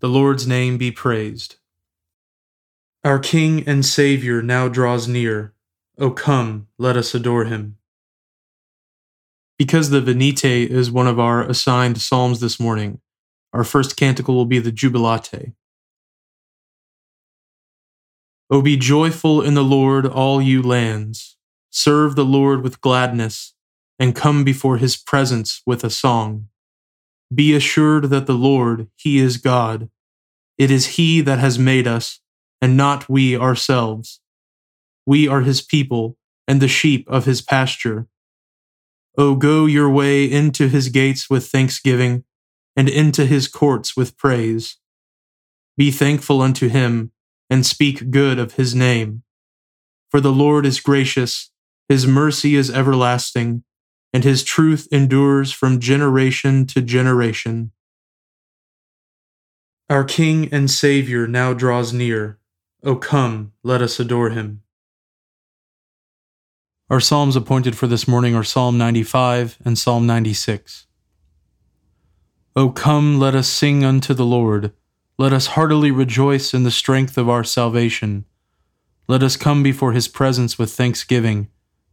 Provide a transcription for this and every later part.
The Lord's name be praised. Our King and Savior now draws near. O come, let us adore him. Because the Venite is one of our assigned psalms this morning, our first canticle will be the Jubilate. O be joyful in the Lord, all you lands. Serve the Lord with gladness, and come before his presence with a song. Be assured that the Lord, He is God. It is He that has made us, and not we ourselves. We are His people, and the sheep of His pasture. O go your way into His gates with thanksgiving, and into His courts with praise. Be thankful unto Him, and speak good of His name. For the Lord is gracious, His mercy is everlasting and his truth endures from generation to generation. Our King and Savior now draws near. O come, let us adore him. Our Psalms appointed for this morning are Psalm 95 and Psalm 96. O come, let us sing unto the Lord. Let us heartily rejoice in the strength of our salvation. Let us come before his presence with thanksgiving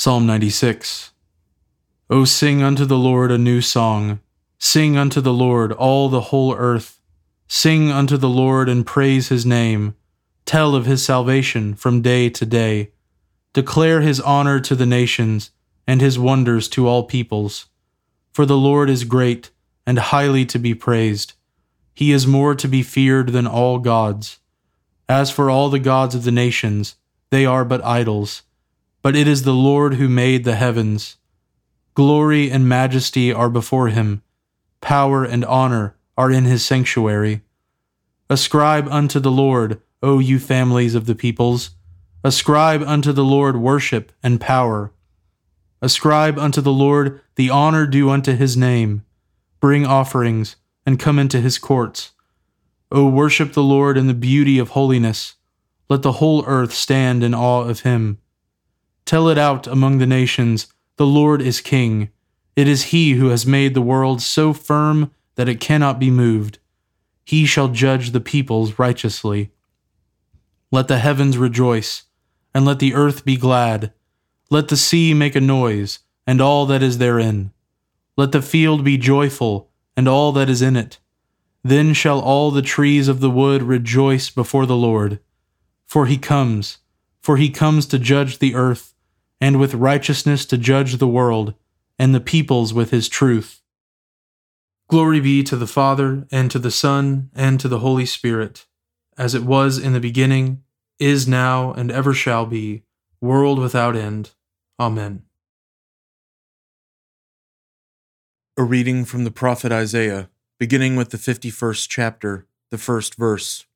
Psalm 96 O sing unto the Lord a new song. Sing unto the Lord all the whole earth. Sing unto the Lord and praise his name. Tell of his salvation from day to day. Declare his honor to the nations and his wonders to all peoples. For the Lord is great and highly to be praised. He is more to be feared than all gods. As for all the gods of the nations, they are but idols but it is the Lord who made the heavens. Glory and majesty are before him, power and honor are in his sanctuary. Ascribe unto the Lord, O you families of the peoples. Ascribe unto the Lord worship and power. Ascribe unto the Lord the honor due unto his name. Bring offerings, and come into his courts. O worship the Lord in the beauty of holiness. Let the whole earth stand in awe of him. Tell it out among the nations The Lord is King. It is he who has made the world so firm that it cannot be moved. He shall judge the peoples righteously. Let the heavens rejoice, and let the earth be glad. Let the sea make a noise, and all that is therein. Let the field be joyful, and all that is in it. Then shall all the trees of the wood rejoice before the Lord. For he comes, for he comes to judge the earth, and with righteousness to judge the world, and the peoples with his truth. Glory be to the Father, and to the Son, and to the Holy Spirit, as it was in the beginning, is now, and ever shall be, world without end. Amen. A reading from the prophet Isaiah, beginning with the 51st chapter, the first verse.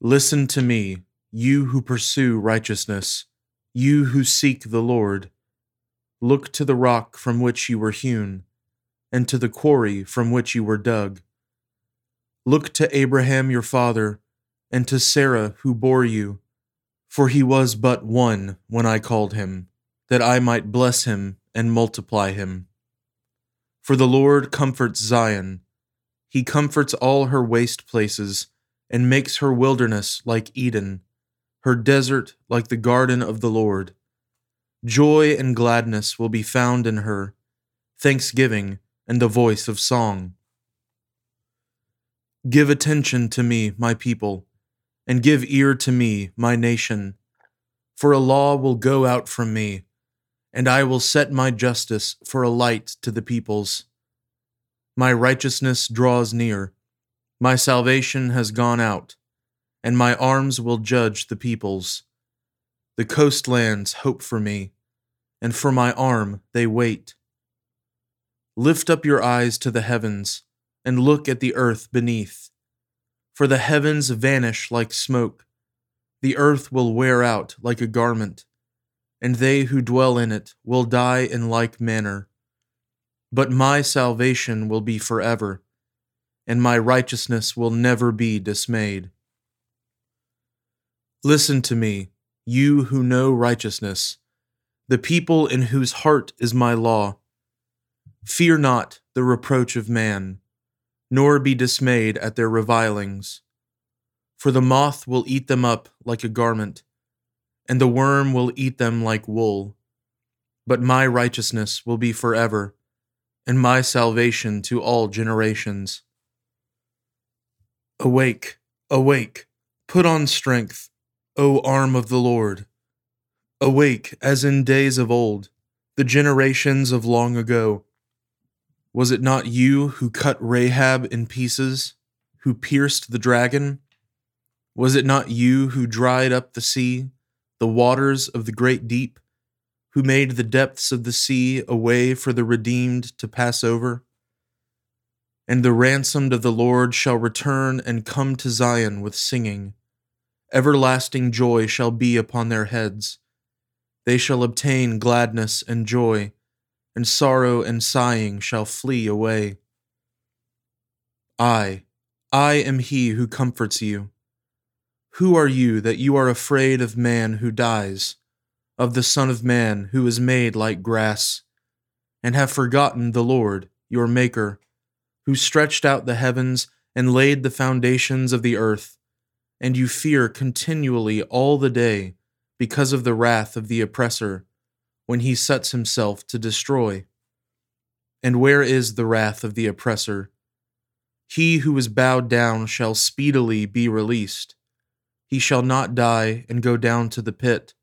Listen to me, you who pursue righteousness, you who seek the Lord. Look to the rock from which you were hewn, and to the quarry from which you were dug. Look to Abraham your father, and to Sarah who bore you for he was but one when I called him, that I might bless him and multiply him. For the Lord comforts Zion. He comforts all her waste places, and makes her wilderness like Eden, her desert like the garden of the Lord. Joy and gladness will be found in her, thanksgiving and the voice of song. Give attention to me, my people and give ear to me, my nation. For a law will go out from me, and I will set my justice for a light to the peoples. My righteousness draws near, my salvation has gone out, and my arms will judge the peoples. The coastlands hope for me, and for my arm they wait. Lift up your eyes to the heavens, and look at the earth beneath for the heavens vanish like smoke, the earth will wear out like a garment, and they who dwell in it will die in like manner. But my salvation will be forever, and my righteousness will never be dismayed. Listen to me, you who know righteousness, the people in whose heart is my law. Fear not the reproach of man nor be dismayed at their revilings. For the moth will eat them up like a garment, and the worm will eat them like wool. But my righteousness will be forever, and my salvation to all generations. Awake, awake, put on strength, O arm of the Lord. Awake as in days of old, the generations of long ago was it not you who cut Rahab in pieces, who pierced the dragon? Was it not you who dried up the sea, the waters of the great deep, who made the depths of the sea a way for the redeemed to pass over? And the ransomed of the Lord shall return and come to Zion with singing. Everlasting joy shall be upon their heads. They shall obtain gladness and joy and sorrow and sighing shall flee away. I, I am he who comforts you. Who are you that you are afraid of man who dies, of the Son of Man who is made like grass, and have forgotten the Lord, your Maker, who stretched out the heavens and laid the foundations of the earth, and you fear continually all the day because of the wrath of the oppressor when he sets himself to destroy? And where is the wrath of the oppressor? He who is bowed down shall speedily be released. He shall not die and go down to the pit,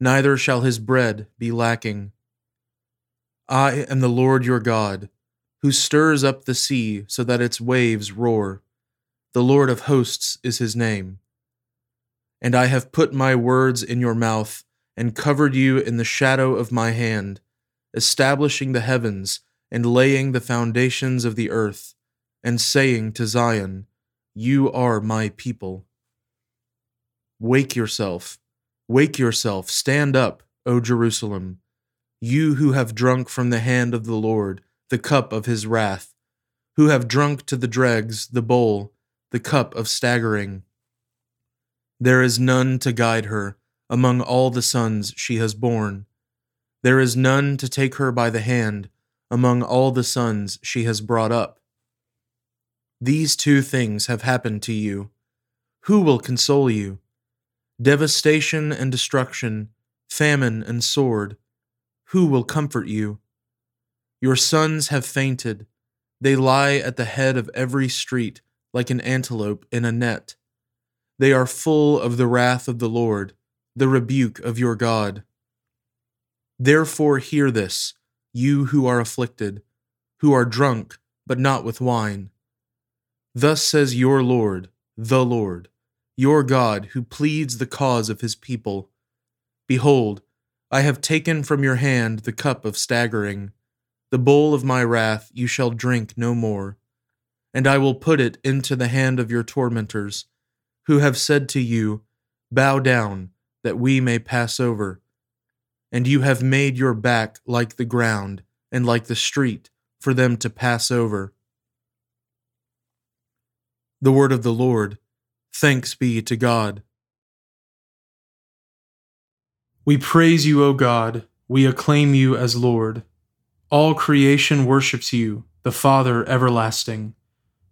neither shall his bread be lacking. I am the Lord your God, who stirs up the sea so that its waves roar. The Lord of hosts is his name. And I have put my words in your mouth and covered you in the shadow of my hand, establishing the heavens and laying the foundations of the earth, and saying to Zion, You are my people. Wake yourself, wake yourself, stand up, O Jerusalem, you who have drunk from the hand of the Lord the cup of his wrath, who have drunk to the dregs the bowl, the cup of staggering. There is none to guide her among all the sons she has borne. There is none to take her by the hand among all the sons she has brought up. These two things have happened to you. Who will console you? Devastation and destruction, famine and sword. Who will comfort you? Your sons have fainted. They lie at the head of every street like an antelope in a net. They are full of the wrath of the Lord, the rebuke of your God. Therefore, hear this, you who are afflicted, who are drunk, but not with wine. Thus says your Lord, the Lord, your God, who pleads the cause of his people Behold, I have taken from your hand the cup of staggering. The bowl of my wrath you shall drink no more. And I will put it into the hand of your tormentors, who have said to you, Bow down, that we may pass over. And you have made your back like the ground, and like the street, for them to pass over. The word of the Lord. Thanks be to God. We praise you, O God. We acclaim you as Lord. All creation worships you, the Father everlasting.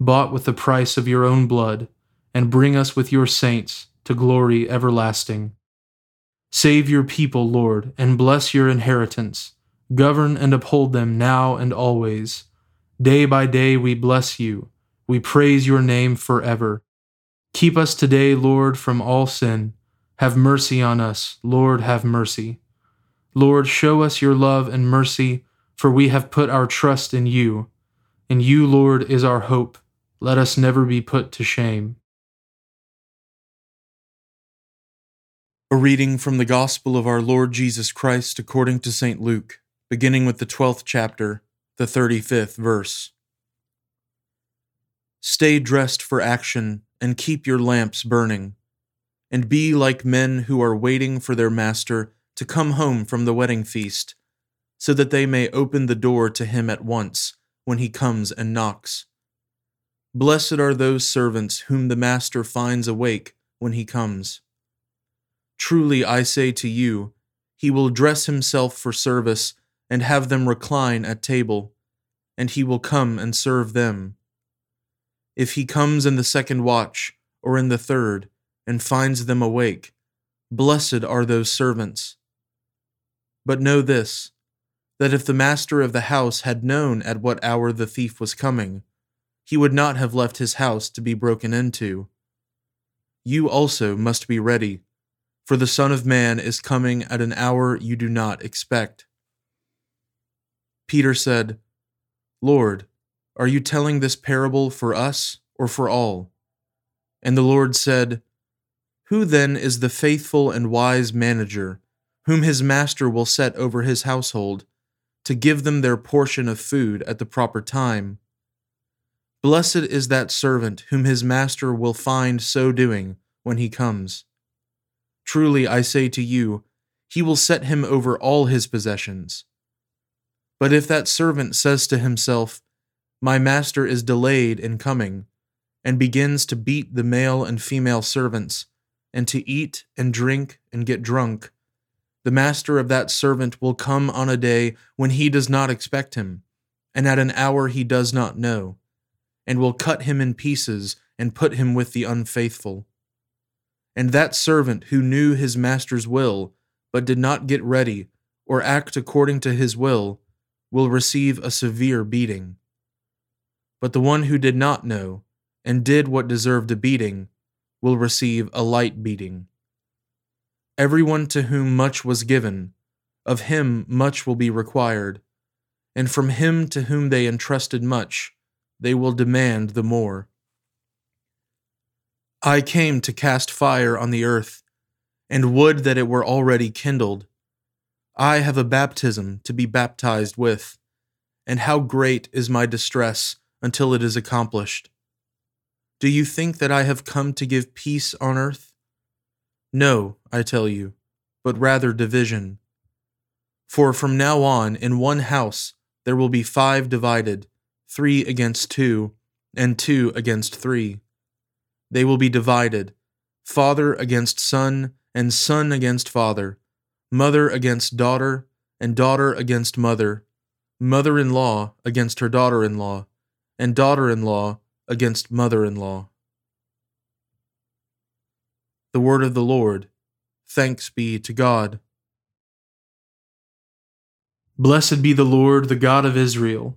bought with the price of your own blood, and bring us with your saints to glory everlasting. Save your people, Lord, and bless your inheritance. Govern and uphold them now and always. Day by day we bless you. We praise your name forever. Keep us today, Lord, from all sin. Have mercy on us, Lord, have mercy. Lord, show us your love and mercy, for we have put our trust in you. In you, Lord, is our hope. Let us never be put to shame. A reading from the Gospel of our Lord Jesus Christ according to St. Luke, beginning with the 12th chapter, the 35th verse. Stay dressed for action and keep your lamps burning, and be like men who are waiting for their master to come home from the wedding feast, so that they may open the door to him at once when he comes and knocks. Blessed are those servants whom the master finds awake when he comes. Truly I say to you, he will dress himself for service and have them recline at table, and he will come and serve them. If he comes in the second watch, or in the third, and finds them awake, blessed are those servants. But know this that if the master of the house had known at what hour the thief was coming, he would not have left his house to be broken into. You also must be ready, for the Son of Man is coming at an hour you do not expect. Peter said, Lord, are you telling this parable for us or for all? And the Lord said, Who then is the faithful and wise manager, whom his master will set over his household, to give them their portion of food at the proper time? Blessed is that servant whom his master will find so doing when he comes. Truly I say to you, he will set him over all his possessions. But if that servant says to himself, my master is delayed in coming, and begins to beat the male and female servants, and to eat and drink and get drunk, the master of that servant will come on a day when he does not expect him, and at an hour he does not know, and will cut him in pieces and put him with the unfaithful. And that servant who knew his master's will, but did not get ready or act according to his will, will receive a severe beating. But the one who did not know, and did what deserved a beating, will receive a light beating. Everyone to whom much was given, of him much will be required, and from him to whom they entrusted much, they will demand the more. I came to cast fire on the earth, and would that it were already kindled. I have a baptism to be baptized with, and how great is my distress until it is accomplished. Do you think that I have come to give peace on earth? No, I tell you, but rather division. For from now on, in one house, there will be five divided, three against two, and two against three. They will be divided, father against son, and son against father, mother against daughter, and daughter against mother, mother in law against her daughter in law, and daughter in law against mother in law. The word of the Lord. Thanks be to God. Blessed be the Lord, the God of Israel.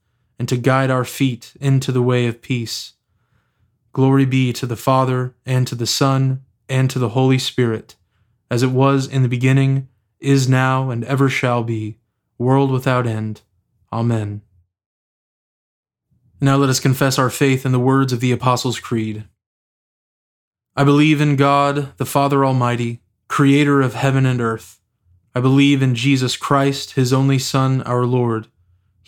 and to guide our feet into the way of peace. Glory be to the Father, and to the Son, and to the Holy Spirit, as it was in the beginning, is now, and ever shall be, world without end. Amen. Now let us confess our faith in the words of the Apostles' Creed. I believe in God, the Father Almighty, creator of heaven and earth. I believe in Jesus Christ, his only Son, our Lord.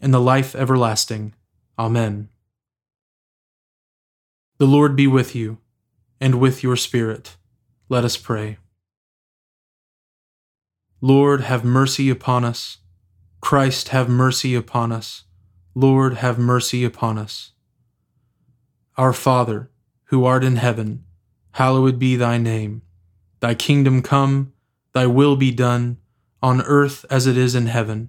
and the life everlasting. Amen. The Lord be with you, and with your spirit. Let us pray. Lord, have mercy upon us. Christ, have mercy upon us. Lord, have mercy upon us. Our Father, who art in heaven, hallowed be thy name. Thy kingdom come, thy will be done, on earth as it is in heaven.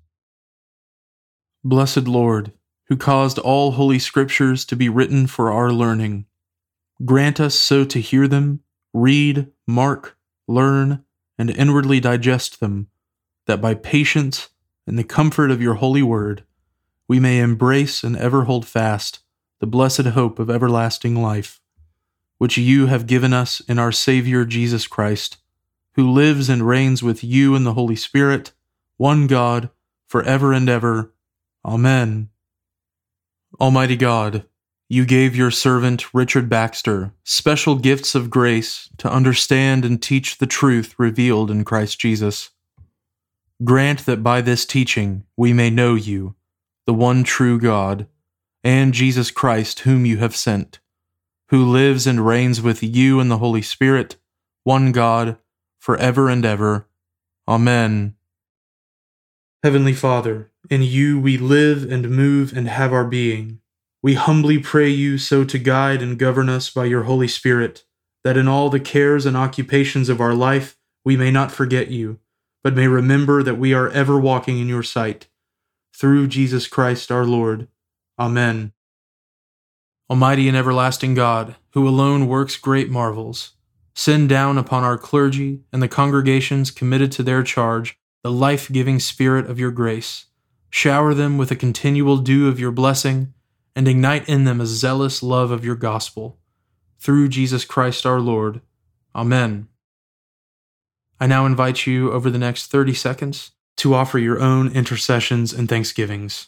Blessed Lord, who caused all holy scriptures to be written for our learning, grant us so to hear them, read, mark, learn, and inwardly digest them, that by patience and the comfort of your holy word, we may embrace and ever hold fast the blessed hope of everlasting life, which you have given us in our Savior Jesus Christ who lives and reigns with you in the Holy Spirit, one God, for ever and ever. Amen. Almighty God, you gave your servant Richard Baxter special gifts of grace to understand and teach the truth revealed in Christ Jesus. Grant that by this teaching we may know you, the one true God, and Jesus Christ, whom you have sent, who lives and reigns with you in the Holy Spirit, one God, for ever and ever. Amen. Heavenly Father, in you we live and move and have our being. We humbly pray you so to guide and govern us by your Holy Spirit, that in all the cares and occupations of our life we may not forget you, but may remember that we are ever walking in your sight. Through Jesus Christ our Lord. Amen. Almighty and everlasting God, who alone works great marvels, Send down upon our clergy and the congregations committed to their charge the life giving Spirit of your grace. Shower them with a continual dew of your blessing, and ignite in them a zealous love of your gospel. Through Jesus Christ our Lord. Amen. I now invite you over the next 30 seconds to offer your own intercessions and thanksgivings.